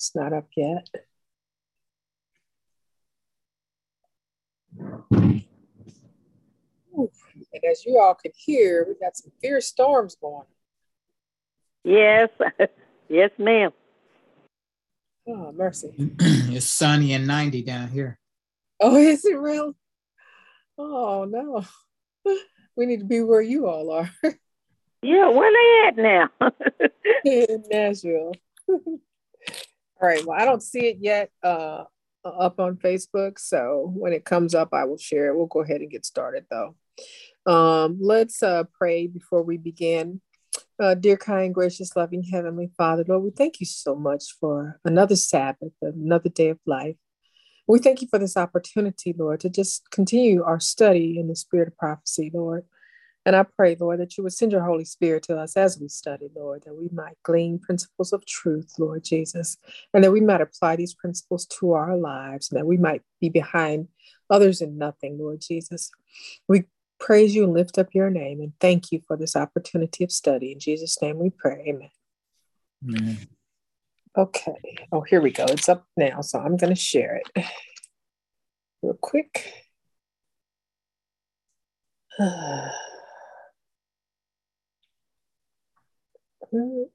It's not up yet. And as you all can hear, we got some fierce storms going. Yes, yes, ma'am. Oh, mercy. it's sunny and 90 down here. Oh, is it real? Oh, no. We need to be where you all are. Yeah, where they at now? in Nashville. All right. Well, I don't see it yet uh, up on Facebook. So when it comes up, I will share it. We'll go ahead and get started, though. Um, let's uh, pray before we begin. Uh, dear, kind, gracious, loving Heavenly Father, Lord, we thank you so much for another Sabbath, another day of life. We thank you for this opportunity, Lord, to just continue our study in the spirit of prophecy, Lord. And I pray, Lord, that you would send your Holy Spirit to us as we study, Lord, that we might glean principles of truth, Lord Jesus, and that we might apply these principles to our lives, and that we might be behind others in nothing, Lord Jesus. We praise you and lift up your name. And thank you for this opportunity of study. In Jesus' name we pray. Amen. Amen. Okay. Oh, here we go. It's up now. So I'm going to share it real quick. And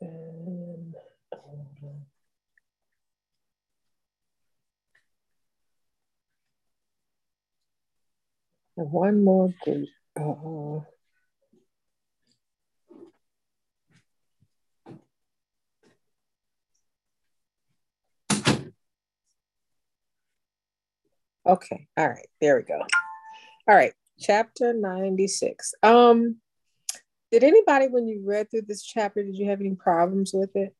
then, one more group. Uh, okay, all right, there we go. All right, chapter 96. Um, did anybody, when you read through this chapter, did you have any problems with it?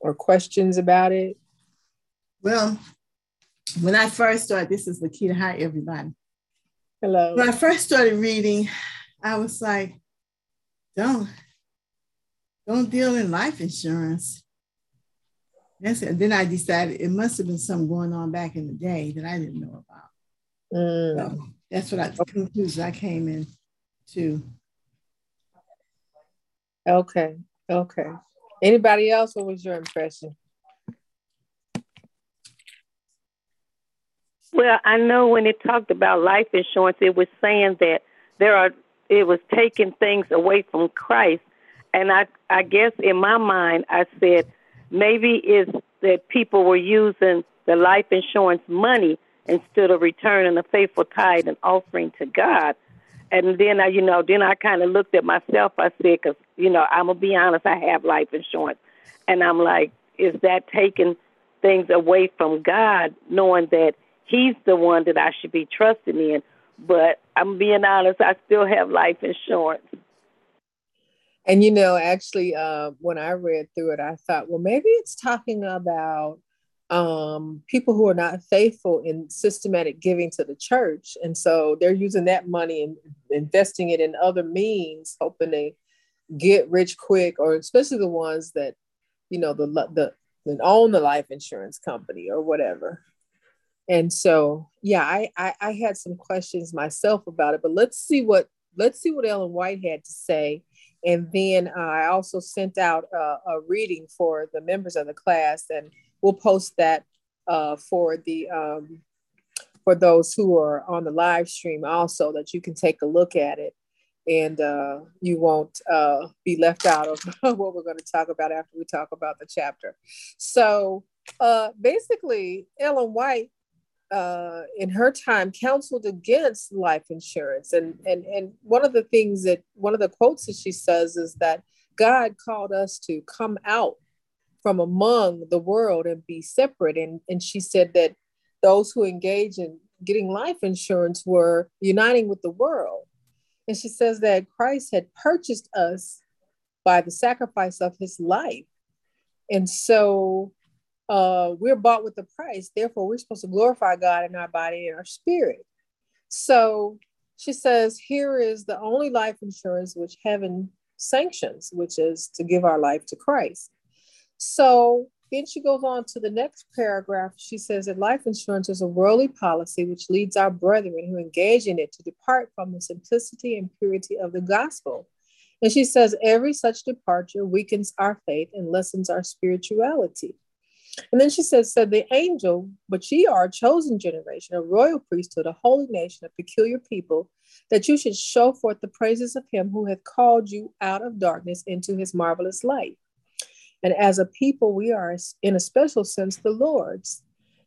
Or questions about it? Well, when I first started, this is Lakita. Hi, everybody. Hello. When I first started reading, I was like, don't, don't deal in life insurance. That's it. Then I decided it must have been something going on back in the day that I didn't know about. Mm. So that's what I the conclusion I came in to. Okay. Okay. Anybody else? What was your impression? Well, I know when it talked about life insurance, it was saying that there are it was taking things away from Christ, and I I guess in my mind I said maybe it's that people were using the life insurance money instead of returning a faithful tithe and offering to God. And then I, you know, then I kind of looked at myself. I said, because you know, I'm gonna be honest, I have life insurance, and I'm like, is that taking things away from God, knowing that He's the one that I should be trusting in? But I'm being honest, I still have life insurance. And you know, actually, uh, when I read through it, I thought, well, maybe it's talking about um, people who are not faithful in systematic giving to the church. And so they're using that money and investing it in other means, hoping they get rich quick, or especially the ones that, you know, the, the, that own the life insurance company or whatever. And so, yeah, I, I, I had some questions myself about it, but let's see what, let's see what Ellen White had to say. And then uh, I also sent out a, reading for the members of the class and we'll post that uh, for the um, for those who are on the live stream also that you can take a look at it and uh, you won't uh, be left out of what we're going to talk about after we talk about the chapter. So uh, basically, Ellen White uh, in her time counseled against life insurance. And, and, and one of the things that, one of the quotes that she says is that God called us to come out from among the world and be separate. And, and she said that those who engage in getting life insurance were uniting with the world. And she says that Christ had purchased us by the sacrifice of his life. And so uh, we're bought with the price. Therefore, we're supposed to glorify God in our body and our spirit. So she says, here is the only life insurance which heaven sanctions, which is to give our life to Christ. So then she goes on to the next paragraph. She says that life insurance is a worldly policy which leads our brethren who engage in it to depart from the simplicity and purity of the gospel. And she says every such departure weakens our faith and lessens our spirituality. And then she says, said the angel, but ye are a chosen generation, a royal priesthood, a holy nation, a peculiar people, that you should show forth the praises of him who hath called you out of darkness into his marvelous light. And as a people, we are, in a special sense, the Lord's.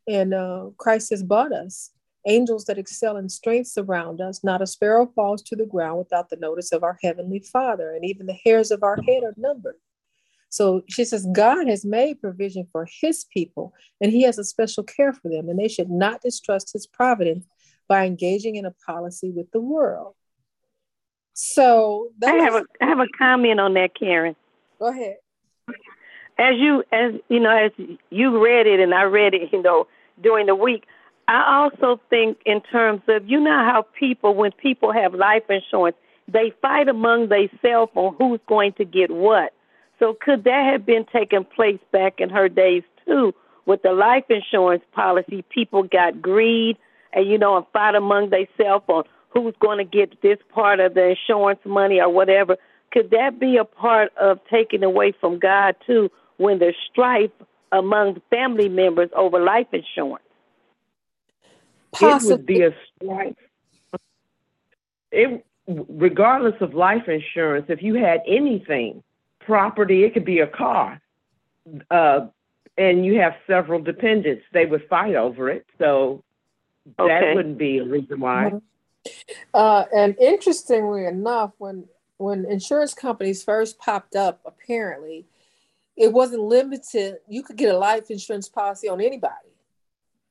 And uh, Christ has bought us. Angels that excel in strength surround us. Not a sparrow falls to the ground without the notice of our Heavenly Father, and even the hairs of our head are numbered. So she says, God has made provision for his people, and he has a special care for them, and they should not distrust his providence by engaging in a policy with the world. So I have a I have a comment on that, Karen. Go ahead as you as you know as you read it and I read it, you know, during the week, I also think in terms of you know how people when people have life insurance, they fight among themselves on who's going to get what. So could that have been taking place back in her days too with the life insurance policy? People got greed and you know and fight among themselves on who's going to get this part of the insurance money or whatever. Could that be a part of taking away from God too, when there's strife among family members over life insurance. Possibly. It would be a strife. It, regardless of life insurance, if you had anything, property, it could be a car, uh, and you have several dependents, they would fight over it. So okay. that wouldn't be a reason why. Uh, and interestingly enough, when when insurance companies first popped up, apparently it wasn't limited. You could get a life insurance policy on anybody.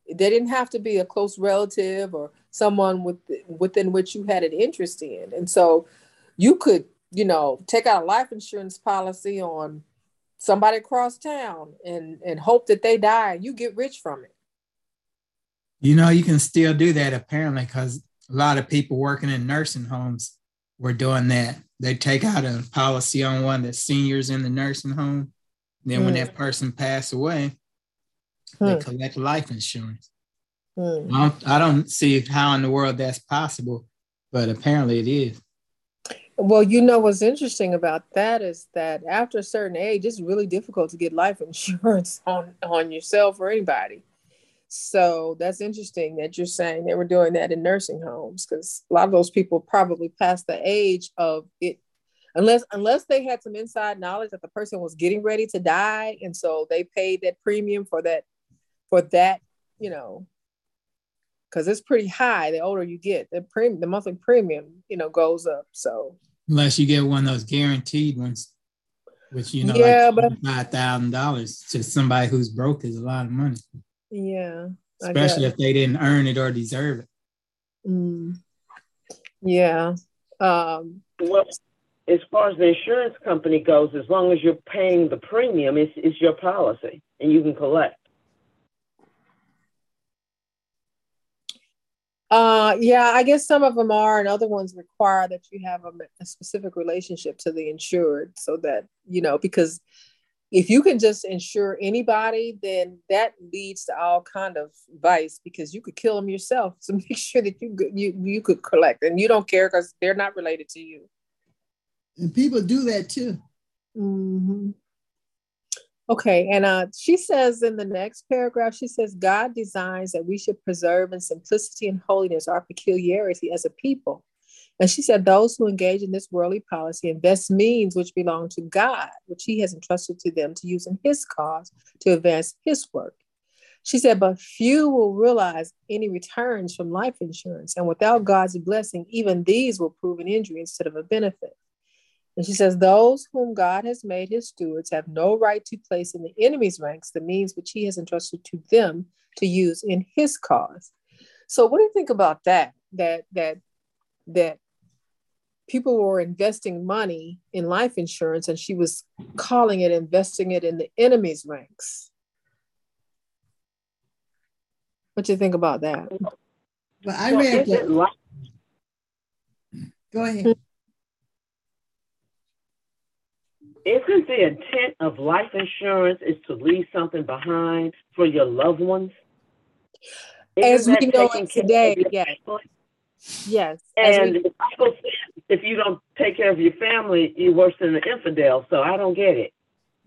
They didn't have to be a close relative or someone with, within which you had an interest in. And so you could, you know, take out a life insurance policy on somebody across town and, and hope that they die and you get rich from it. You know, you can still do that apparently because a lot of people working in nursing homes were doing that. They take out a policy on one of the seniors in the nursing home then when hmm. that person pass away, they hmm. collect life insurance. Hmm. I, don't, I don't see how in the world that's possible, but apparently it is. Well, you know what's interesting about that is that after a certain age, it's really difficult to get life insurance on on yourself or anybody. So that's interesting that you're saying they were doing that in nursing homes because a lot of those people probably past the age of it unless unless they had some inside knowledge that the person was getting ready to die and so they paid that premium for that for that you know because it's pretty high the older you get the premium the monthly premium you know goes up so unless you get one of those guaranteed ones which you know yeah like but five thousand dollars to somebody who's broke is a lot of money yeah especially if they didn't earn it or deserve it mm. yeah um well as far as the insurance company goes, as long as you're paying the premium, it's, it's your policy and you can collect. Uh, yeah, I guess some of them are, and other ones require that you have a, a, specific relationship to the insured, so that you know because if you can just insure anybody, then that leads to all kind of vice because you could kill them yourself So make sure that you you you could collect, and you don't care because they're not related to you. And people do that too. Mm-hmm. Okay, and uh, she says in the next paragraph, she says, God designs that we should preserve in simplicity and holiness our peculiarity as a people. And she said, those who engage in this worldly policy invest means which belong to God, which he has entrusted to them to use in his cause to advance his work. She said, but few will realize any returns from life insurance. And without God's blessing, even these will prove an injury instead of a benefit. And she says, Those whom God has made his stewards have no right to place in the enemy's ranks the means which he has entrusted to them to use in his cause. So what do you think about that? That that that people were investing money in life insurance and she was calling it investing it in the enemy's ranks. What do you think about that? Well, I read that. Go ahead. Isn't the intent of life insurance is to leave something behind for your loved ones? As we know it today, yes. Yes. And we, the Bible says if you don't take care of your family, you're worse than an infidel. So I don't get it.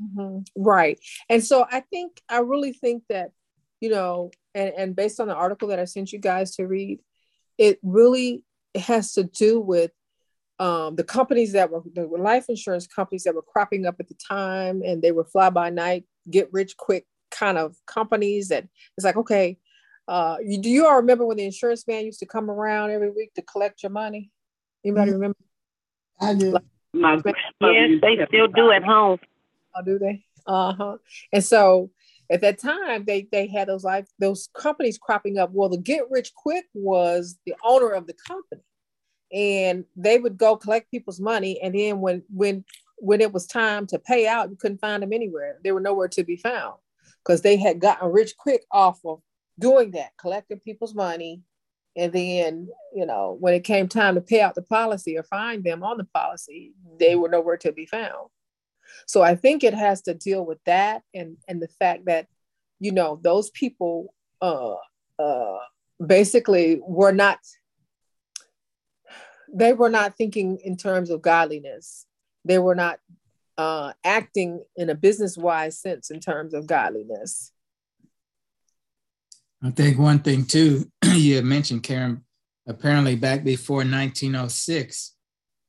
Mm-hmm. Right. And so I think, I really think that, you know, and, and based on the article that I sent you guys to read, it really has to do with um, the companies that were the life insurance companies that were cropping up at the time and they were fly by night, get rich quick kind of companies that it's like, okay, uh, you, do you all remember when the insurance man used to come around every week to collect your money? Anybody mm-hmm. remember? I do. Like, My yes, they still do at home. Oh, do they? Uh huh. And so at that time, they they had those life those companies cropping up. Well, the get rich quick was the owner of the company, and they would go collect people's money, and then when when when it was time to pay out, you couldn't find them anywhere. They were nowhere to be found because they had gotten rich quick off of doing that, collecting people's money. And then, you know, when it came time to pay out the policy or find them on the policy, they were nowhere to be found. So I think it has to deal with that and and the fact that, you know, those people uh, uh, basically were not they were not thinking in terms of godliness. They were not uh, acting in a business wise sense in terms of godliness. I think one thing too, you had mentioned, Karen, apparently back before 1906,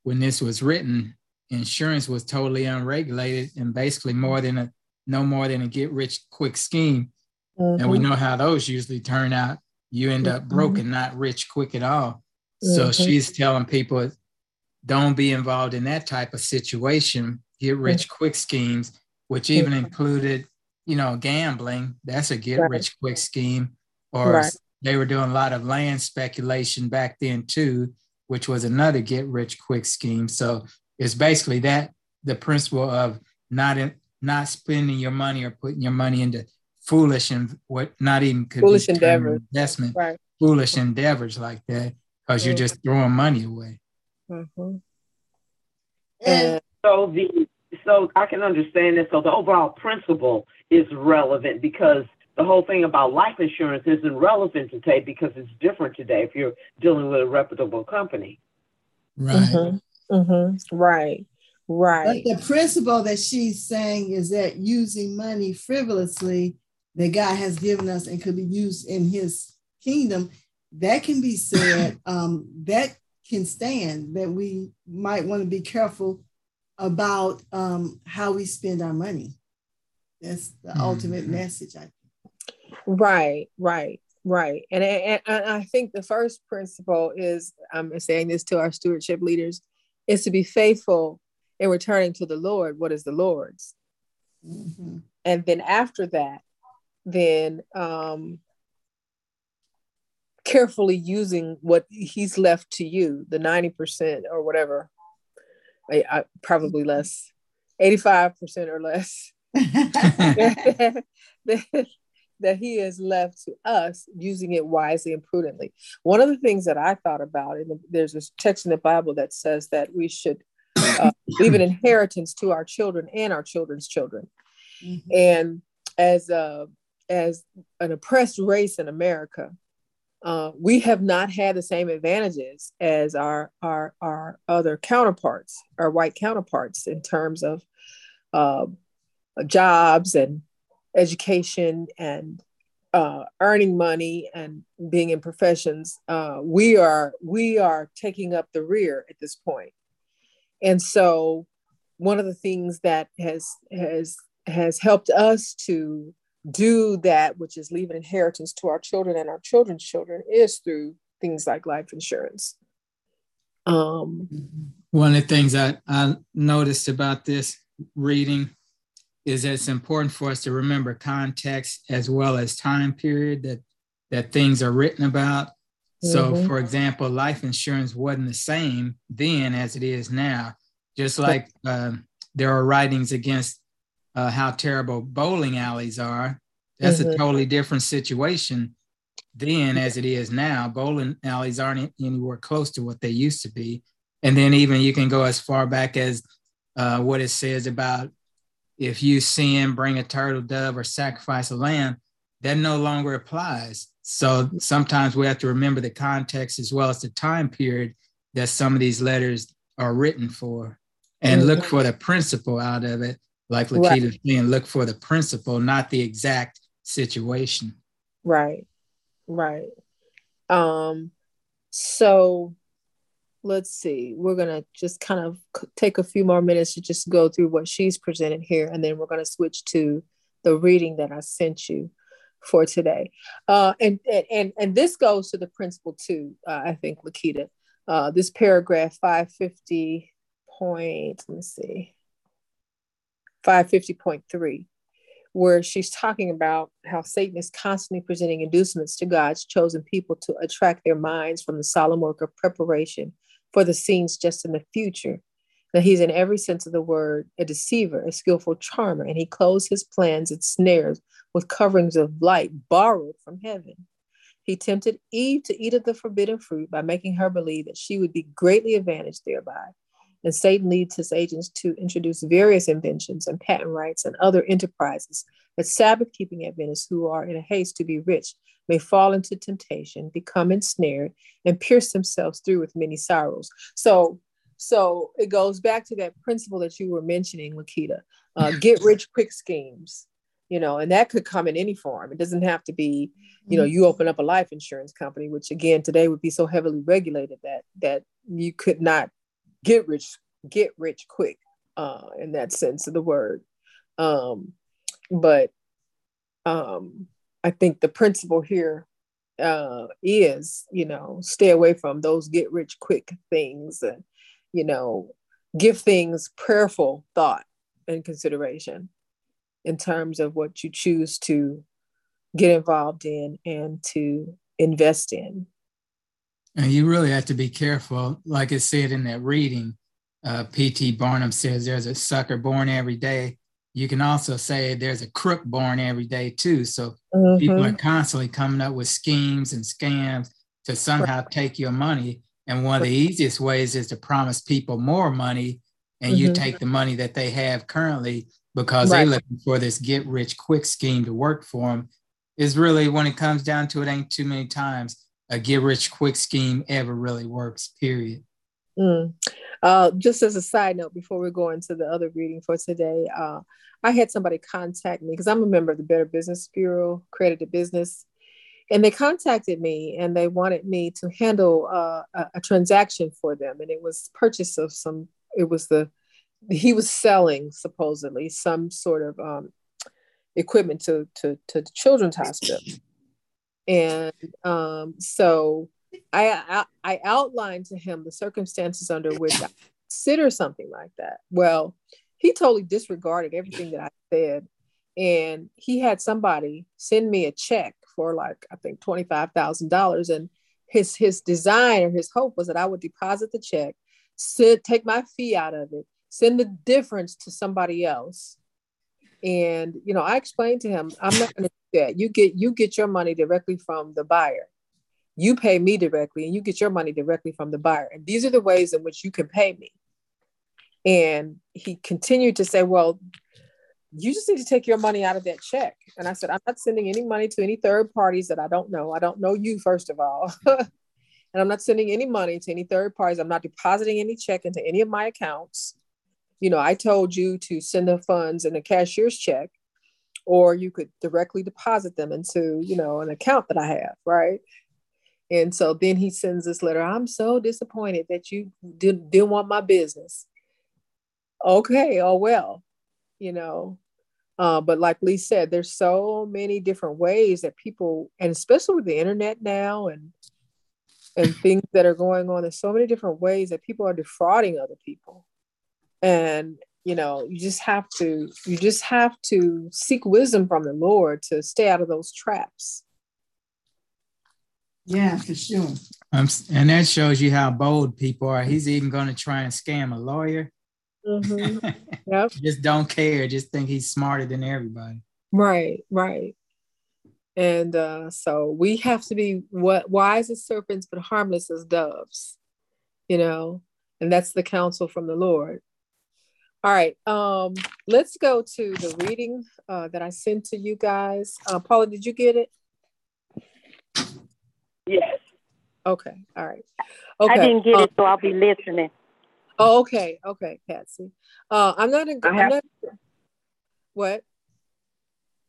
when this was written, insurance was totally unregulated and basically more than a no more than a get rich quick scheme. Mm-hmm. And we mm-hmm. know how those usually turn out. You end up broke and not rich quick at all. Mm-hmm. So she's telling people don't be involved in that type of situation. Get rich mm-hmm. quick schemes, which even mm-hmm. included, you know, gambling. That's a get rich quick scheme or right. they were doing a lot of land speculation back then too, which was another get rich quick scheme. So it's basically that the principle of not in, not spending your money or putting your money into foolish and what not even could foolish endeavors investment right. foolish endeavors like that because you're just throwing money away. Mm-hmm. And so the so I can understand that. So the overall principle is relevant because the whole thing about life insurance isn't relevant today because it's different today if you're dealing with a reputable company. Right. Mm-hmm. Mm-hmm. Right. Right. But the principle that she's saying is that using money frivolously that God has given us and could be used in his kingdom, that can be said, um, that can stand, that we might want to be careful about um, how we spend our money. That's the mm-hmm. ultimate message, I think. Right, right, right. And, and, and I think the first principle is I'm saying this to our stewardship leaders is to be faithful in returning to the Lord what is the Lord's. Mm-hmm. And then after that, then um, carefully using what he's left to you, the 90% or whatever, I, I, probably less, 85% or less. that he has left to us using it wisely and prudently. One of the things that I thought about, and there's this text in the Bible that says that we should uh, leave an inheritance to our children and our children's children. Mm-hmm. And as a, as an oppressed race in America, uh, we have not had the same advantages as our our our other counterparts, our white counterparts, in terms of uh, jobs and education and uh, earning money and being in professions, uh, we are we are taking up the rear at this. And so, one of the things that has has has helped us to do that, which is leave an inheritance to our children and our children's children, is through things like life insurance. Um, One of the things I, I noticed about this reading is that it's important for us to remember context as well as time period that that things are written about. Mm-hmm. So, for example, life insurance wasn't the same then as it is now. Just like um, there are writings against uh, how terrible bowling alleys are. That's mm-hmm. a totally different situation then as it is now. Bowling alleys aren't anywhere close to what they used to be. And then even you can go as far back as uh, what it says about if you sin, bring a turtle dove or sacrifice a lamb, that no longer applies. So sometimes we have to remember the context as well as the time period that some of these letters are written for and mm-hmm. look for the principle out of it. Like Lakita right. saying, look for the principle, not the exact situation. Right. Right. Um, so let's see, we're going to just kind of take a few more minutes to just go through what she's presented here, and then we're going to switch to the reading that I sent you for today. Uh, and, and, and this goes to the principle too, uh, I think, Lakita. Uh, this paragraph 550 point, let me see, 550.3 where she's talking about how Satan is constantly presenting inducements to God's chosen people to attract their minds from the solemn work of preparation for the scenes just in the future. That he's in every sense of the word a deceiver, a skillful charmer, and he clothes his plans and snares with coverings of light borrowed from heaven. He tempted Eve to eat of the forbidden fruit by making her believe that she would be greatly advantaged thereby. And Satan leads his agents to introduce various inventions and patent rights and other enterprises that Sabbath keeping Adventists who are in a haste to be rich may fall into temptation, become ensnared, and pierce themselves through with many sorrows. So, so it goes back to that principle that you were mentioning, Lakita. Uh, get rich quick schemes, you know, and that could come in any form. It doesn't have to be, you know, you open up a life insurance company, which again today would be so heavily regulated that that you could not get rich get rich quick uh, in that sense of the word. Um, but um, I think the principle here uh, is, you know, stay away from those get rich quick things and, you know, give things prayerful thought and consideration in terms of what you choose to get involved in and to invest in. And you really have to be careful, like it said in that reading. Uh, P.T. Barnum says there's a sucker born every day. You can also say there's a crook born every day too. So mm-hmm. people are constantly coming up with schemes and scams to somehow take your money. And one of the easiest ways is to promise people more money and mm-hmm. you take the money that they have currently because right. they're looking for this get rich quick scheme to work for them. Is really when it comes down to it, ain't too many times a get rich quick scheme ever really works, period. Mm. Uh, just as a side note, before we go into the other reading for today, uh, I had somebody contact me because I'm a member of the Better Business Bureau, Accredited Business, and they contacted me and they wanted me to handle uh, a, a, transaction for them, and it was purchase of some. It was the he was selling supposedly some sort of um, equipment to to to the children's hospital and um, so I, I, I outlined to him the circumstances under which I consider something like that. Well, he totally disregarded everything that I said, and he had somebody send me a check for like I think twenty five thousand dollars, and his his design or his hope was that I would deposit the check, sit, take my fee out of it, send the difference to somebody else, and you know I explained to him I'm not going to that. You get you get your money directly from the buyer. You pay me directly and you get your money directly from the buyer. And these are the ways in which you can pay me. And he continued to say, Well, you just need to take your money out of that check. And I said, I'm not sending any money to any third parties that I don't know. I don't know you, first of all. and I'm not sending any money to any third parties. I'm not depositing any check into any of my accounts. You know, I told you to send the funds in a cashier's check or you could directly deposit them into you know an account that i have right? And so then he sends this letter. I'm so disappointed that you didn't, didn't want my business. Okay oh well you know uh, but like lee said there's so many different ways that people and especially with the internet now and and things that are going on there's so many different ways that people are defrauding other people and you know you just have to you just have to seek wisdom from the lord to stay out of those traps. Yeah for sure. Um, and that shows you how bold people are. He's even going to try and scam a lawyer. Mm-hmm. yep. just don't care. Just think he's smarter than everybody. Right right. And uh, so we have to be what wise as serpents but harmless as doves you know? And that's the counsel from the lord All right. Um, let's go to the reading uh, that I sent to you guys. Uh, Paula, did you get it? Yes. Okay. All right. Okay. I didn't get um, it, so I'll be listening. Oh, okay. Okay, Patsy. Uh, I'm not. In, I have- not. What?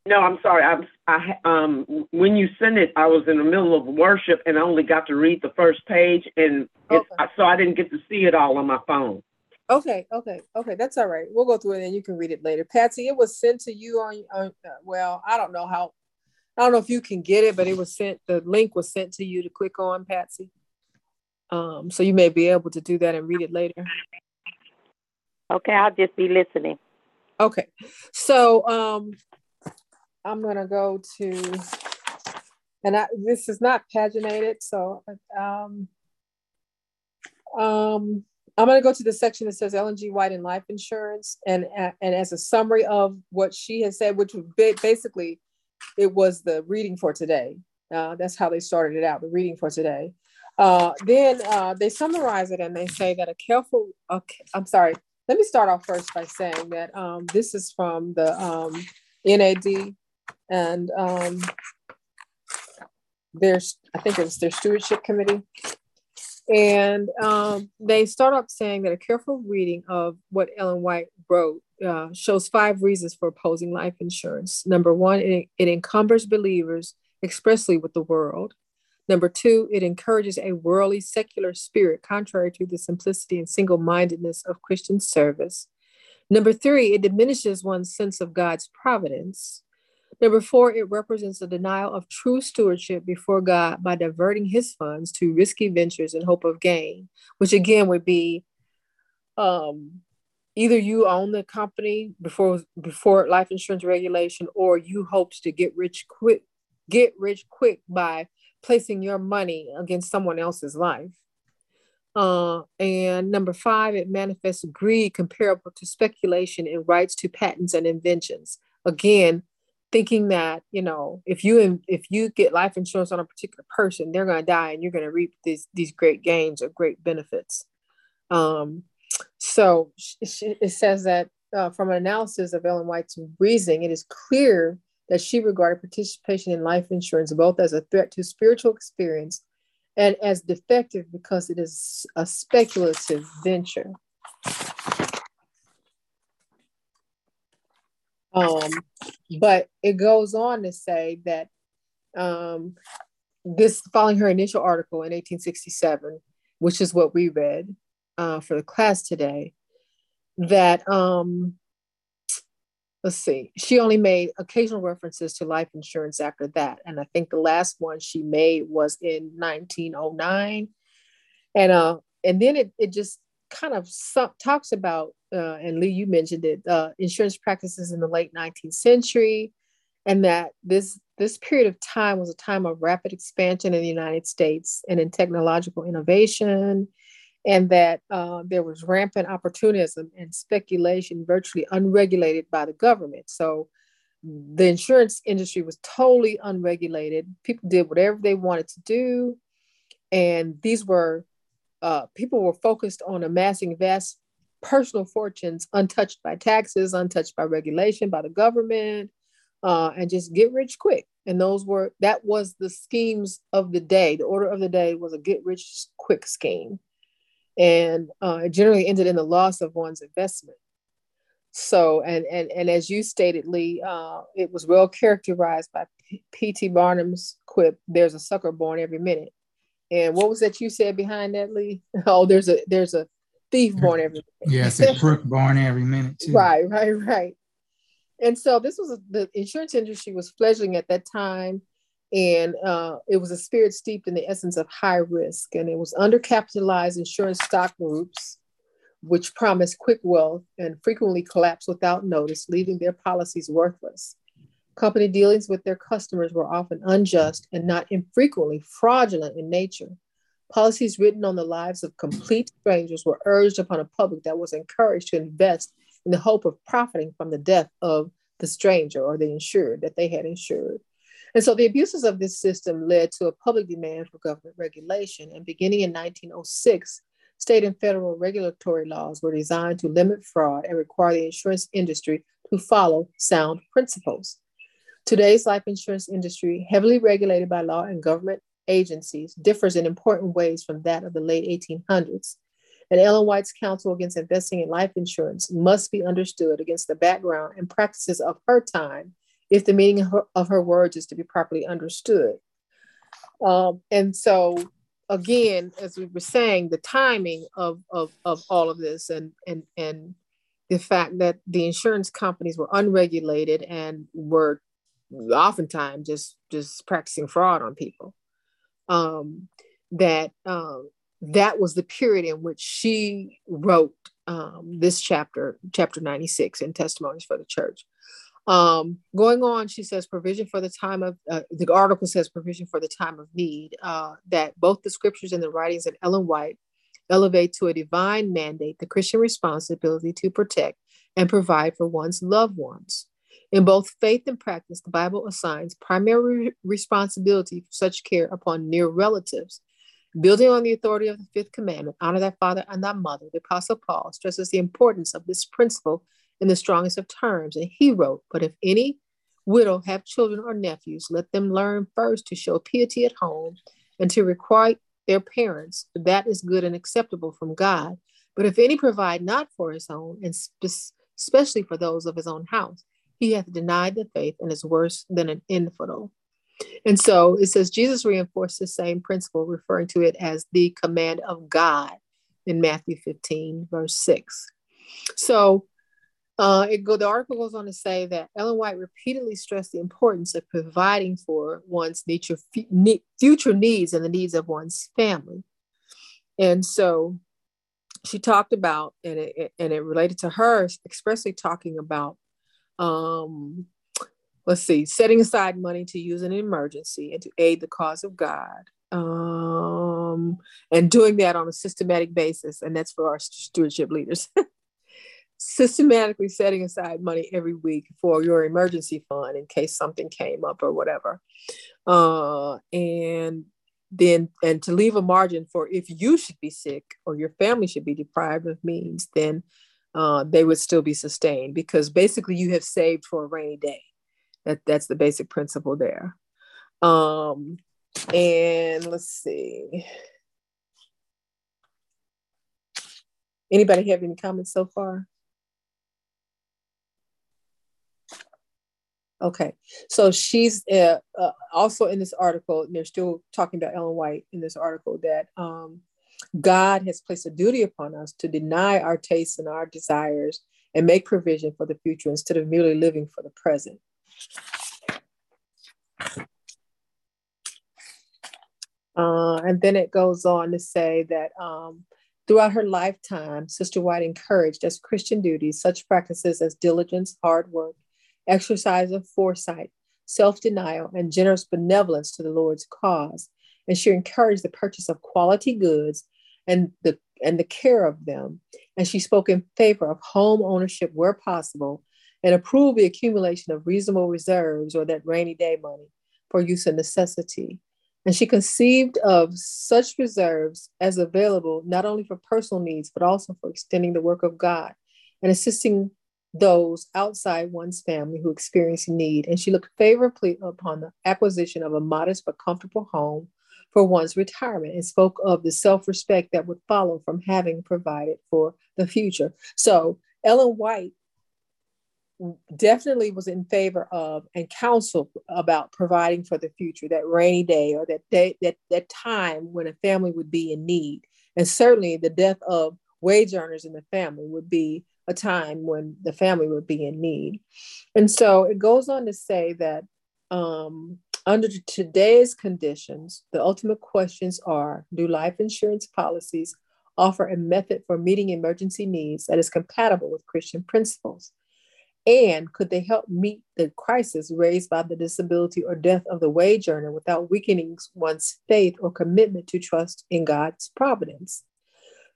No, I'm sorry. I'm, I um when you sent it, I was in the middle of worship and I only got to read the first page, and Okay. so I didn't get to see it all on my phone. Okay. Okay. Okay. That's all right. We'll go through it and you can read it later. Patsy, it was sent to you on. on uh, well, I don't know how. I don't know if you can get it, but it was sent. The link was sent to you to click on, Patsy. Um, so you may be able to do that and read it later. Okay, I'll just be listening. Okay, so um, I'm gonna go to, and I, this is not paginated, so um, um, I'm gonna go to the section that says Ellen G. White and life insurance, and and as a summary of what she has said, which was basically, it was the reading for today. Uh, that's how they started it out, the reading for today. Uh, then uh, they summarize it and they say that a careful, okay, I'm sorry, let me start off first by saying that um, this is from the um, NAD and um, there's, I think it was their stewardship committee. And um, they start off saying that a careful reading of what Ellen White wrote uh, shows five reasons for opposing life insurance. Number one, it, it encumbers believers expressly with the world. Number two, it encourages a worldly secular spirit contrary to the simplicity and single mindedness of Christian service. Number three, it diminishes one's sense of God's providence. Number four, it represents a denial of true stewardship before God by diverting his funds to risky ventures in hope of gain, which again would be um, either you own the company before before life insurance regulation, or you hoped to get rich quick, get rich quick by placing your money against someone else's life. Uh, and number five, it manifests greed comparable to speculation in rights to patents and inventions. Again, thinking that you know if you if you get life insurance on a particular person, they're going to die and you're going to reap these these great gains or great benefits. Um, so it says that uh, from an analysis of Ellen White's reasoning, it is clear that she regarded participation in life insurance both as a threat to spiritual experience and as defective because it is a speculative venture. Um, but it goes on to say that um, this, following her initial article in 1867, which is what we read uh, for the class today, that um, let's see, she only made occasional references to life insurance after that. And I think the last one she made was in 1909. And uh, and then it, it just kind of talks about, uh, and Lee, you mentioned it, uh, insurance practices in the late 19th century, and that this this period of time was a time of rapid expansion in the United States and in technological innovation and that uh, there was rampant opportunism and speculation virtually unregulated by the government. So the insurance industry was totally unregulated. People did whatever they wanted to do. And these were, uh, people were focused on amassing vast personal fortunes untouched by taxes, untouched by regulation, by the government, uh, and just get rich quick. And those were, that was the schemes of the day. The order of the day was a get rich quick scheme and uh, it generally ended in the loss of one's investment. So, and and and as you stated, Lee, uh, it was well characterized by P.T. Barnum's quip: "There's a sucker born every minute." And what was that you said behind that, Lee? Oh, there's a there's a thief born every minute. Yes, a crook born every minute too. right, right, right. And so this was the insurance industry was fledgling at that time and uh, it was a spirit steeped in the essence of high risk and it was undercapitalized insurance stock groups which promised quick wealth and frequently collapsed without notice leaving their policies worthless company dealings with their customers were often unjust and not infrequently fraudulent in nature policies written on the lives of complete strangers were urged upon a public that was encouraged to invest in the hope of profiting from the death of the stranger or the insured that they had insured and so the abuses of this system led to a public demand for government regulation. And beginning in 1906, State and federal regulatory laws were designed to limit fraud and require the insurance industry to follow sound principles. Today's life insurance industry, heavily regulated by law and government agencies, differs in important ways from that of the late 1800s. And Ellen White's counsel against investing in life insurance must be understood against the background and practices of her time if the meaning of her, of her words is to be properly understood. Um, and so, again, as we were saying, the timing of, of, of all of this and, and, and the fact that the insurance companies were unregulated and were oftentimes just just practicing fraud on people um, that um, that was the period in which she wrote um, this chapter chapter 96 in testimonies for the church um, going on she says provision for the time of uh, the article says provision for the time of need uh, that both the scriptures and the writings of ellen white elevate to a divine mandate the Christian responsibility to protect and provide for one's loved ones. In both faith and practice, the Bible assigns primary responsibility for such care upon near relatives. Building on the authority of the fifth commandment, honor thy father and thy mother, the Apostle Paul stresses the importance of this principle in the strongest of terms. And he wrote, But if any widow have children or nephews, let them learn first to show piety at home and to requite their parents, that is good and acceptable from God. But if any provide not for his own, and especially for those of his own house, he hath denied the faith and is worse than an infidel. And so it says Jesus reinforced the same principle, referring to it as the command of God in Matthew 15, verse 6. So uh, it go, the article goes on to say that Ellen White repeatedly stressed the importance of providing for one's nature, future needs and the needs of one's family. And so she talked about, and it, and it related to her, expressly talking about, um, let's see, setting aside money to use in an emergency and to aid the cause of God. Um, and doing that on a systematic basis. And that's for our stewardship leaders. systematically setting aside money every week for your emergency fund in case something came up or whatever. Uh, and then, and to leave a margin for if you should be sick or your family should be deprived of means, then uh, they would still be sustained because basically you have saved for a rainy day. That, that's the basic principle there. Um, and let's see. Anybody have any comments so far? Okay, so she's uh, uh, also in this article, and they're still talking about Ellen White in this article that um, God has placed a duty upon us to deny our tastes and our desires and make provision for the future instead of merely living for the present. Uh, and then it goes on to say that um, throughout her lifetime, Sister White encouraged as Christian duties such practices as diligence, hard work, exercise of foresight, self denial, and generous benevolence to the Lord's cause. And she encouraged the purchase of quality goods and the and the care of them. And she spoke in favor of home ownership where possible and approved the accumulation of reasonable reserves or that rainy day money for use in necessity. And she conceived of such reserves as available not only for personal needs, but also for extending the work of God and assisting those outside one's family who experience need, and she looked favorably upon the acquisition of a modest but comfortable home for one's retirement and spoke of the self respect that would follow from having provided for the future. So, Ellen White definitely was in favor of and counseled about providing for the future that rainy day or that day that that time when a family would be in need and certainly the death of wage earners in the family would be a time when the family would be in need. And so it goes on to say that um, under today's conditions, the ultimate questions are Do life insurance policies offer a method for meeting emergency needs that is compatible with Christian principles? And could they help meet the crisis raised by the disability or death of the wage earner without weakening one's faith or commitment to trust in God's providence?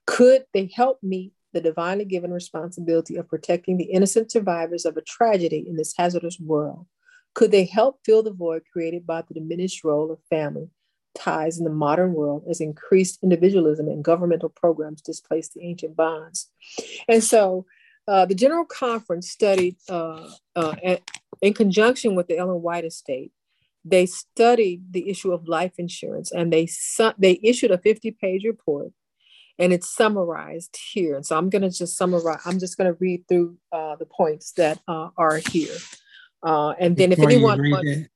Could they help meet the divinely given responsibility of protecting the innocent survivors of a tragedy in this hazardous world? Could they help fill the void created by the diminished role of family ties in the modern world as increased individualism and governmental programs displace the ancient bonds. And so uh, the General Conference studied, uh, uh, in conjunction with the Ellen White estate, they studied the issue of life insurance and they, su- they issued a 50 page report and it's summarized here. And so I'm going to just summarize, I'm just going to read through uh, the points that uh, are here. Uh, and then before if anyone wants,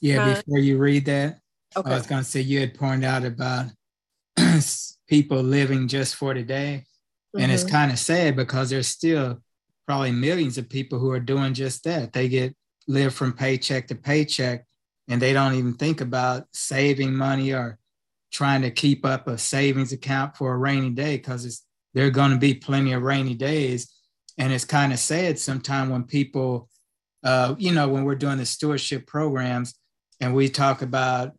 yeah, before you read that, okay. I was going to say you had pointed out about people living just for today. And mm-hmm. it's kind of sad because there's still probably millions of people who are doing just that. They get live from paycheck to paycheck and they don't even think about saving money or trying to keep up a savings account for a rainy day because it's there are going to be plenty of rainy days. And it's kind of sad sometimes when people, uh, you know, when we're doing the stewardship programs and we talk about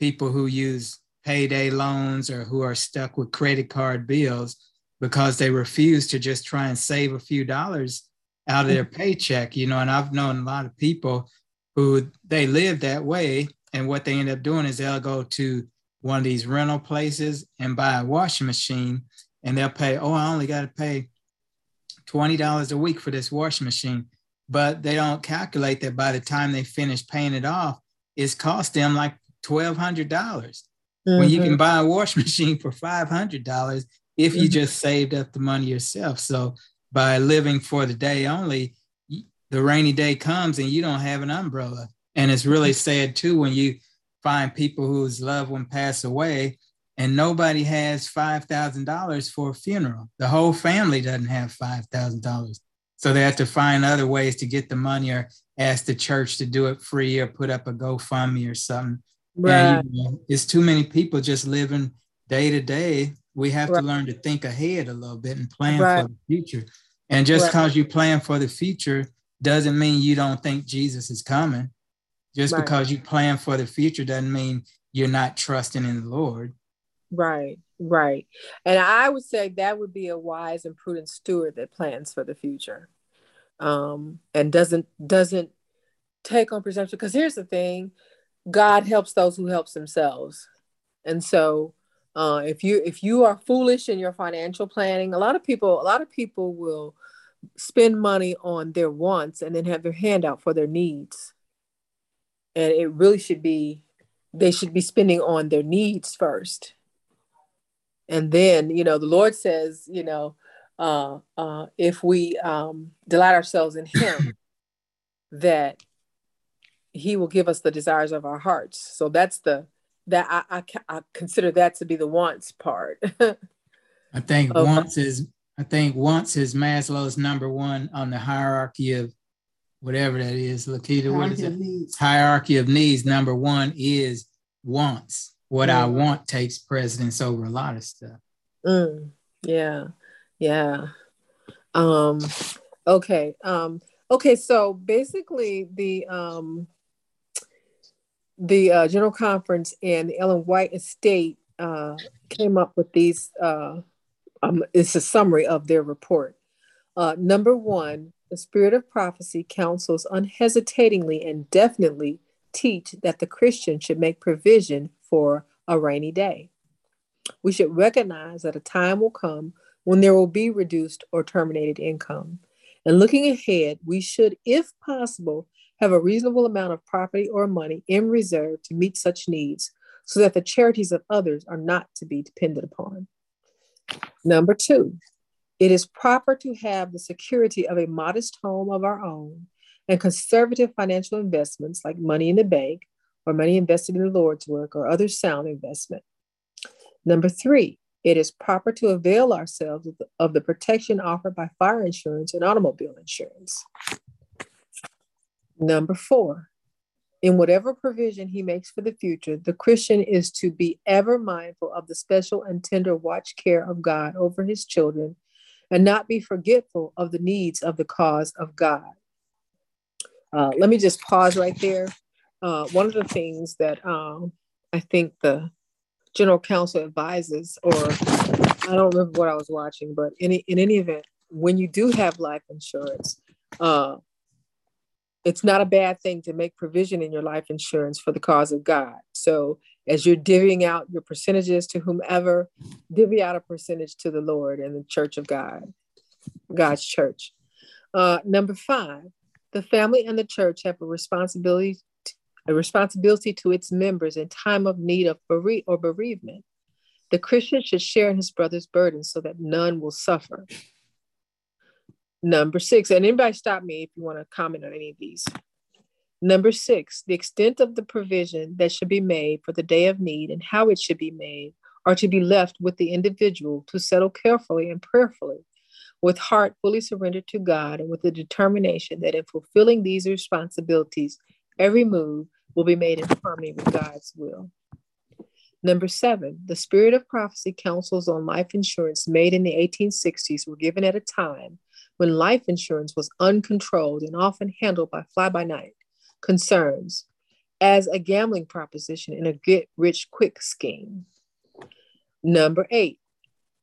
people who use payday loans or who are stuck with credit card bills because they refuse to just try and save a few dollars out of their paycheck, you know. And I've known a lot of people who they live that way. And what they end up doing is they'll go to one of these rental places and buy a washing machine and they'll pay, oh, I only got to pay $20 a week for this washing machine. But they don't calculate that by the time they finish paying it off, it's cost them like $1,200 mm-hmm. when you can mm-hmm. buy a washing machine for $500 if you mm-hmm. just saved up the money yourself. So by living for the day only, the rainy day comes and you don't have an umbrella. And it's really mm-hmm. sad too when you find people whose loved one pass away and nobody has $5,000 for a funeral. The whole family doesn't have $5,000. So they have to find other ways to get the money or ask the church to do it free or put up a GoFundMe or something. Right. And, you know, it's too many people just living day to day. We have right. to learn to think ahead a little bit and plan right. for the future. And just because right. you plan for the future doesn't mean you don't think Jesus is coming. Just because you plan for the future doesn't mean you're not trusting in the Lord. Right, right. And I would say that would be a wise and prudent steward that plans for the future. Um, and doesn't doesn't take on presumption. Because here's the thing, God helps those who helps themselves. And so uh, if you if you are foolish in your financial planning, a lot of people a lot of people will spend money on their wants and then have their hand out for their needs. And it really should be they should be spending on their needs first and then you know the lord says you know uh, uh, if we um, delight ourselves in him that he will give us the desires of our hearts. So that's the that i, I, I consider that to be the wants part. I think of, wants is i think wants is maslow's number one on the hierarchy of whatever that is. Lakita what is it? Needs. hierarchy of needs number one is wants what mm. I want takes precedence over a lot of stuff. Mm. Yeah. Yeah. Um, okay. Um, okay. So basically the, um, the uh, General Conference and the Ellen White Estate uh, came up with these. Uh, um, it's a summary of their report. Uh, number one, the spirit of prophecy counsels unhesitatingly and definitely teach that the Christian should make provision for a rainy day. We should recognize that a time will come when there will be reduced or terminated income. And looking ahead, we should, if possible, have a reasonable amount of property or money in reserve to meet such needs so that the charities of others are not to be depended upon. Number two, it is proper to have the security of a modest home of our own and conservative financial investments like money in the bank or money invested in the Lord's work or other sound investment. Number three, it is proper to avail ourselves of the, of the protection offered by fire insurance and automobile insurance. Number four, in whatever provision he makes for the future, the Christian is to be ever mindful of the special and tender watch care of God over his children and not be forgetful of the needs of the cause of God. Uh, let me just pause right there uh, one of the things that um, I think the general counsel advises, or I don't remember what I was watching, but in, in any event, when you do have life insurance, uh, it's not a bad thing to make provision in your life insurance for the cause of God. So as you're divvying out your percentages to whomever, divvy out a percentage to the Lord and the church of God, God's church. Uh, number five, the family and the church have a responsibility a responsibility to its members in time of need of bere- or bereavement. The Christian should share in his brother's burden so that none will suffer. Number six, and anybody stop me if you want to comment on any of these. Number six, the extent of the provision that should be made for the day of need and how it should be made are to be left with the individual to settle carefully and prayerfully, with heart fully surrendered to God and with the determination that in fulfilling these responsibilities, every move will be made in harmony with God's will. Number seven, the spirit of prophecy counsels on life insurance made in the 1860s were given at a time when life insurance was uncontrolled and often handled by fly by night concerns as a gambling proposition in a get rich quick scheme. Number eight,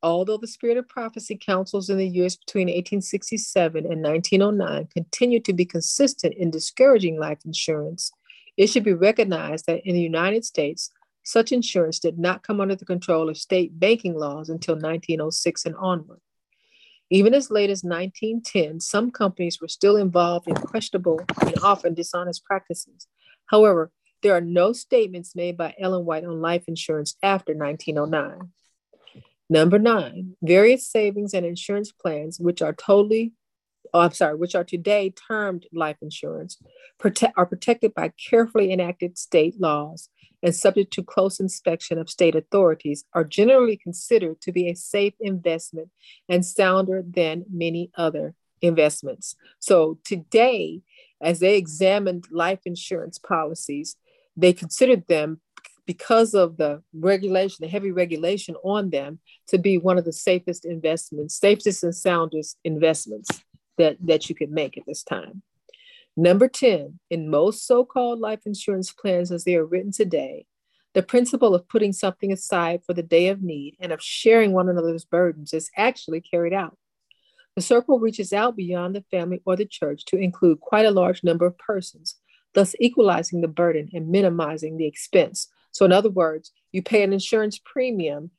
although the spirit of prophecy counsels in the years between 1867 and 1909 continued to be consistent in discouraging life insurance, it should be recognized that in the United States, such insurance did not come under the control of state banking laws until 1906 and onward. Even as late as 1910, some companies were still involved in questionable and often dishonest practices. However, there are no statements made by Ellen White on life insurance after 1909. Number nine, various savings and insurance plans, which are totally, oh, I'm sorry, which are today termed life insurance, prote- are protected by carefully enacted state laws and subject to close inspection of state authorities, are generally considered to be a safe investment and sounder than many other investments. So today, as they examined life insurance policies, they considered them because of the regulation, the heavy regulation on them, to be one of the safest investments, safest and soundest investments that, that you can make at this time. Number 10, in most so called life insurance plans as they are written today, the principle of putting something aside for the day of need and of sharing one another's burdens is actually carried out. The circle reaches out beyond the family or the church to include quite a large number of persons, thus equalizing the burden and minimizing the expense. So, in other words, you pay an insurance premium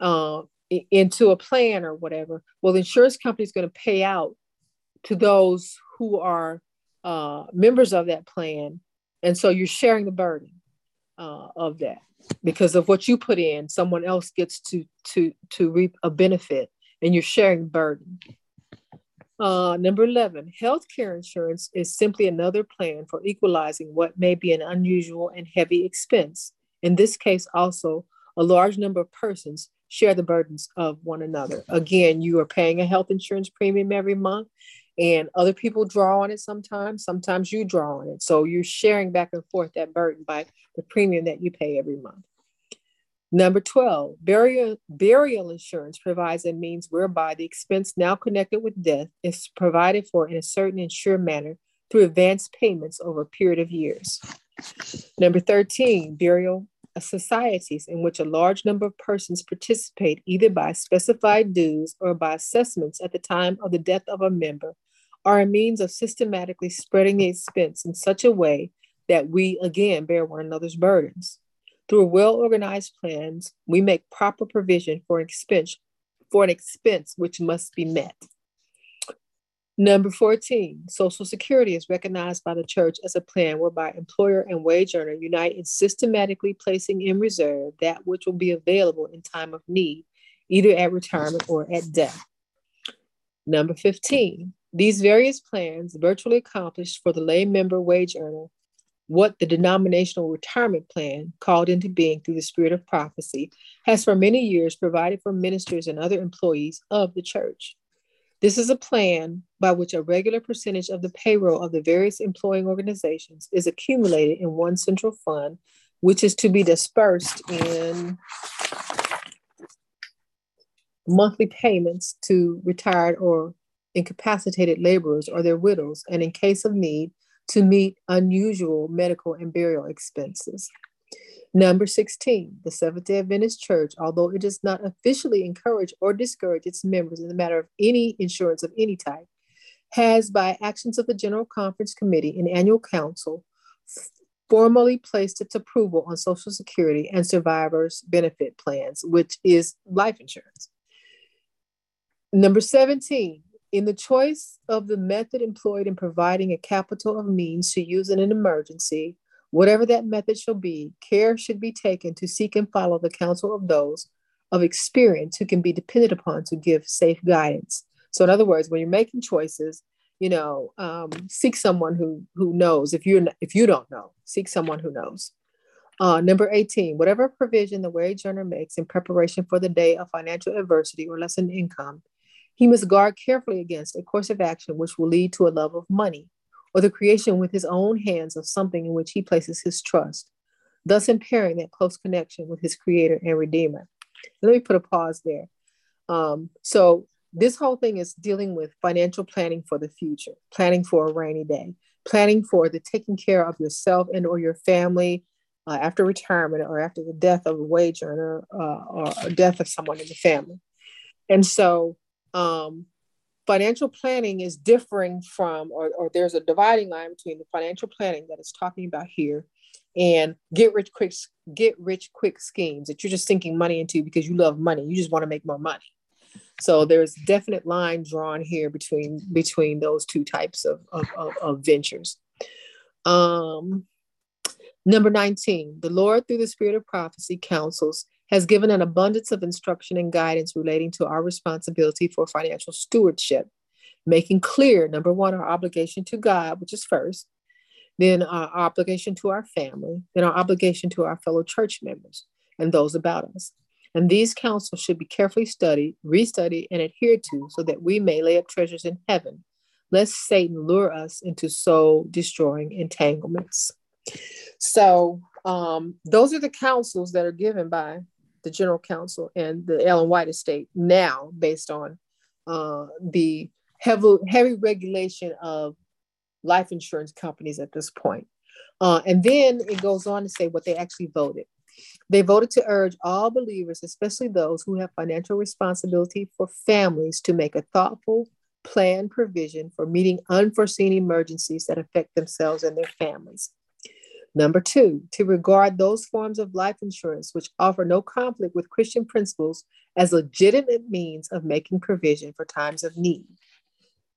uh, into a plan or whatever. Well, the insurance company is going to pay out to those who are uh, members of that plan. And so you're sharing the burden uh, of that because of what you put in, someone else gets to to to reap a benefit, and you're sharing burden. Uh, number 11, healthcare insurance is simply another plan for equalizing what may be an unusual and heavy expense. In this case, also, a large number of persons share the burdens of one another. Again, you are paying a health insurance premium every month and other people draw on it sometimes sometimes you draw on it. So you're sharing back and forth that burden by the premium that you pay every month. Number 12 burial burial insurance provides a means whereby the expense now connected with death is provided for in a certain insured manner through advanced payments over a period of years. Number 13 burial Uh, societies in which a large number of persons participate either by specified dues or by assessments at the time of the death of a member are a means of systematically spreading the expense in such a way that we again bear one another's burdens. Through well organized plans, we make proper provision for an expense for an expense which must be met. Number 14, Social Security is recognized by the church as a plan whereby employer and wage earner unite in systematically placing in reserve that which will be available in time of need, either at retirement or at death. Number 15, these various plans virtually accomplished for the lay member wage earner what the denominational retirement plan, called into being through the spirit of prophecy, has for many years provided for ministers and other employees of the church. This is a plan by which a regular percentage of the payroll of the various employing organizations is accumulated in one central fund, which is to be dispersed in monthly payments to retired or incapacitated laborers or their widows, and in case of need, to meet unusual medical and burial expenses. Number 16, the Seventh day Adventist Church, although it does not officially encourage or discourage its members in the matter of any insurance of any type, has, by actions of the General Conference Committee and Annual Council, formally placed its approval on Social Security and survivors' benefit plans, which is life insurance. Number 17, in the choice of the method employed in providing a capital of means to use in an emergency, whatever that method shall be, care should be taken to seek and follow the counsel of those of experience who can be depended upon to give safe guidance. So, in other words, when you're making choices, you know, um, seek someone who who knows. If you if you don't know, seek someone who knows. Uh, number 18, whatever provision the wage earner makes in preparation for the day of financial adversity or lessened income, he must guard carefully against a course of action which will lead to a love of money or the creation with his own hands of something in which he places his trust, thus impairing that close connection with his creator and redeemer. Let me put a pause there. Um, so this whole thing is dealing with financial planning for the future, planning for a rainy day, planning for the taking care of yourself and or your family uh, after retirement or after the death of a wage earner uh, or death of someone in the family. And so um, financial planning is differing from, or, or there's a dividing line between the financial planning that is talking about here and get rich quick get rich quick schemes that you're just sinking money into because you love money. You just want to make more money. So there's definite line drawn here between between those two types of, of, of, of ventures. Um, number 19 the lord through the spirit of prophecy counsels has given an abundance of instruction and guidance relating to our responsibility for financial stewardship making clear number one our obligation to god which is first then our obligation to our family, then our obligation to our fellow church members and those about us. And these counsels should be carefully studied, restudied, and adhered to so that we may lay up treasures in heaven, lest Satan lure us into soul destroying entanglements. So, um, those are the counsels that are given by the General Counsel and the Ellen White Estate now, based on uh, the heavy, heavy regulation of life insurance companies at this point. Uh, and then it goes on to say what they actually voted. They voted to urge all believers, especially those who have financial responsibility for families, to make a thoughtful, planned provision for meeting unforeseen emergencies that affect themselves and their families. Number two, to regard those forms of life insurance which offer no conflict with Christian principles as legitimate means of making provision for times of need.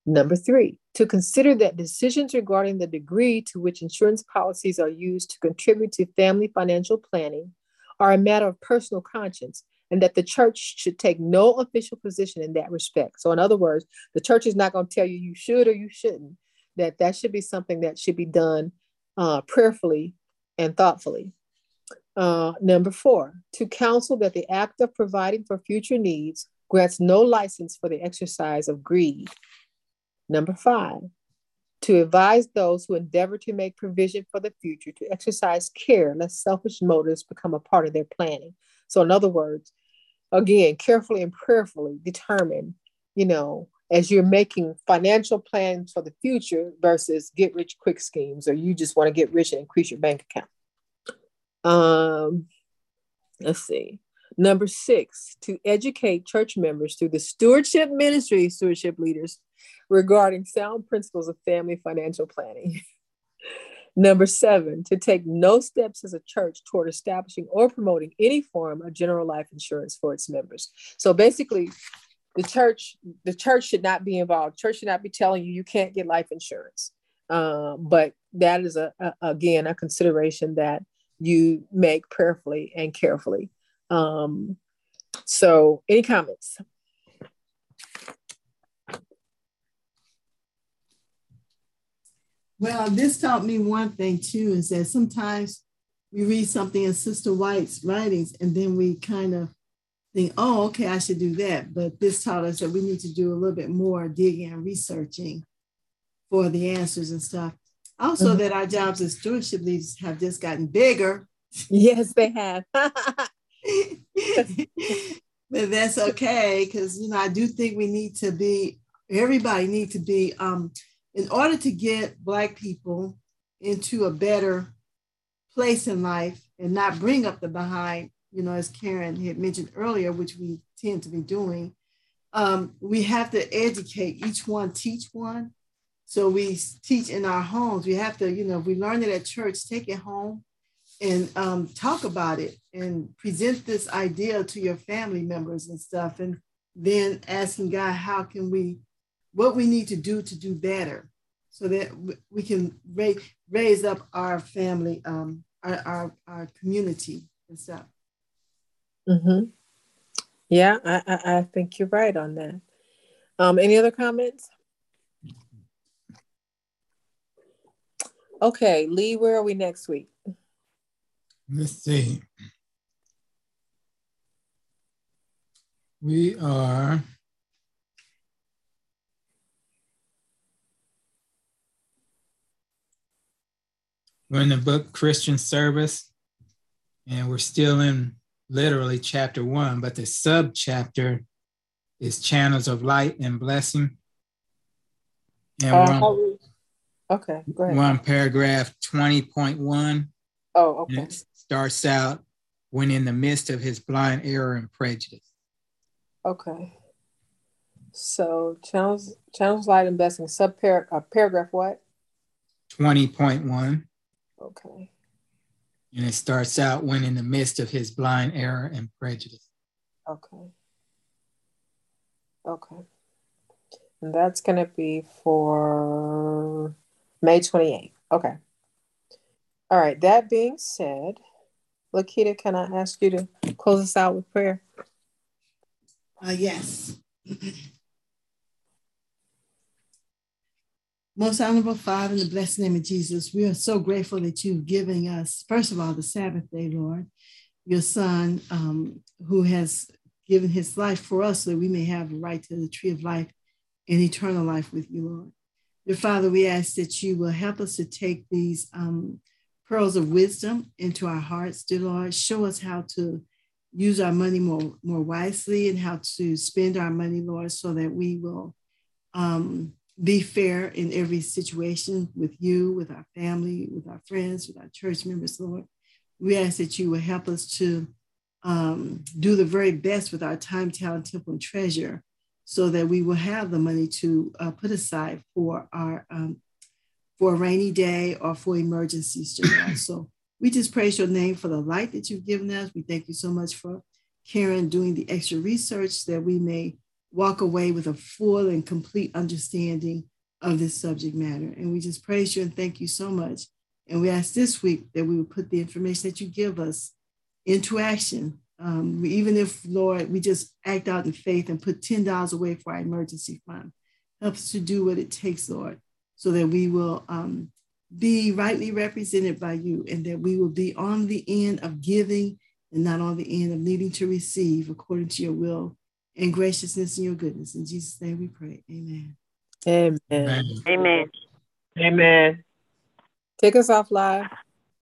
Number three, to consider that decisions regarding the degree to which insurance policies are used to contribute to family financial planning are a matter of personal conscience and that the church should take no official position in that respect. So, in other words, the church is not going to tell you you should or you shouldn't, that that should be something that should be done uh, prayerfully and thoughtfully. Uh, number four, to counsel that the act of providing for future needs grants no license for the exercise of greed Number five, to advise those who endeavor to make provision for the future to exercise care lest selfish motives become a part of their planning. So, in other words, again, carefully and prayerfully determine, you know, as you're making financial plans for the future versus get rich quick schemes, or you just want to get rich and increase your bank account. Um, let's see. Number six, to educate church members through the stewardship ministry, stewardship leaders regarding sound principles of family financial planning. Number seven, to take no steps as a church toward establishing or promoting any form of general life insurance for its members. So basically, the church, the church should not be involved. Church should not be telling you you can't get life insurance. Uh, but that is a, a, again a consideration that you make prayerfully and carefully. Um, so, any comments? Well, this taught me one thing too is that sometimes we read something in Sister White's writings and then we kind of think, oh, okay, I should do that. But this taught us that we need to do a little bit more digging and researching for the answers and stuff. Also, mm-hmm. that our jobs as stewardship leaders have just gotten bigger. Yes, they have. but that's okay because you know I do think we need to be everybody need to be um, in order to get Black people into a better place in life and not bring up the behind, you know, as Karen had mentioned earlier, which we tend to be doing, um, we have to educate each one, teach one. So we teach in our homes. We have to, you know, we learn it at church, take it home and um, talk about it and present this idea to your family members and stuff. And then asking God, how can we, what we need to do to do better so that we can raise, raise up our family, um, our, our, our community and stuff. Mm-hmm. Yeah, I, I, I think you're right on that. Um, any other comments? Okay, Lee, where are we next week? Let's see. We are we're in the book Christian Service, and we're still in literally chapter one, but the sub chapter is channels of light and blessing. And uh, one, okay, go ahead. One paragraph 20.1. Oh, okay. starts out when in the midst of his blind error and prejudice. Okay. So channels channels light and blessing sub uh, paragraph what? 20.1. Okay. And it starts out when in the midst of his blind error and prejudice. Okay. Okay. And that's going to be for May 28th. Okay. All right. That being said, Lakita, can I ask you to close us out with prayer? Uh, yes. Most honorable Father, in the blessed name of Jesus, we are so grateful that you've given us, first of all, the Sabbath day, Lord, your Son, um, who has given his life for us so that we may have the right to the tree of life and eternal life with you, Lord. Dear Father, we ask that you will help us to take these um, pearls of wisdom into our hearts, dear Lord. Show us how to use our money more, more wisely and how to spend our money, Lord, so that we will um, be fair in every situation with you, with our family, with our friends, with our church members, Lord. We ask that you will help us to um, do the very best with our time, talent, temple, and treasure so that we will have the money to uh, put aside for our um, for a rainy day or for emergencies. so we just praise your name for the light that you've given us. We thank you so much for Karen doing the extra research that we may walk away with a full and complete understanding of this subject matter. And we just praise you and thank you so much. And we ask this week that we would put the information that you give us into action. Um, even if, Lord, we just act out in faith and put $10 away for our emergency fund. Help us to do what it takes, Lord, so that we will um, be rightly represented by you and that we will be on the end of giving and not on the end of needing to receive according to your will and graciousness and your goodness. In Jesus' name we pray. Amen. Amen. Amen. Amen. Take us off live.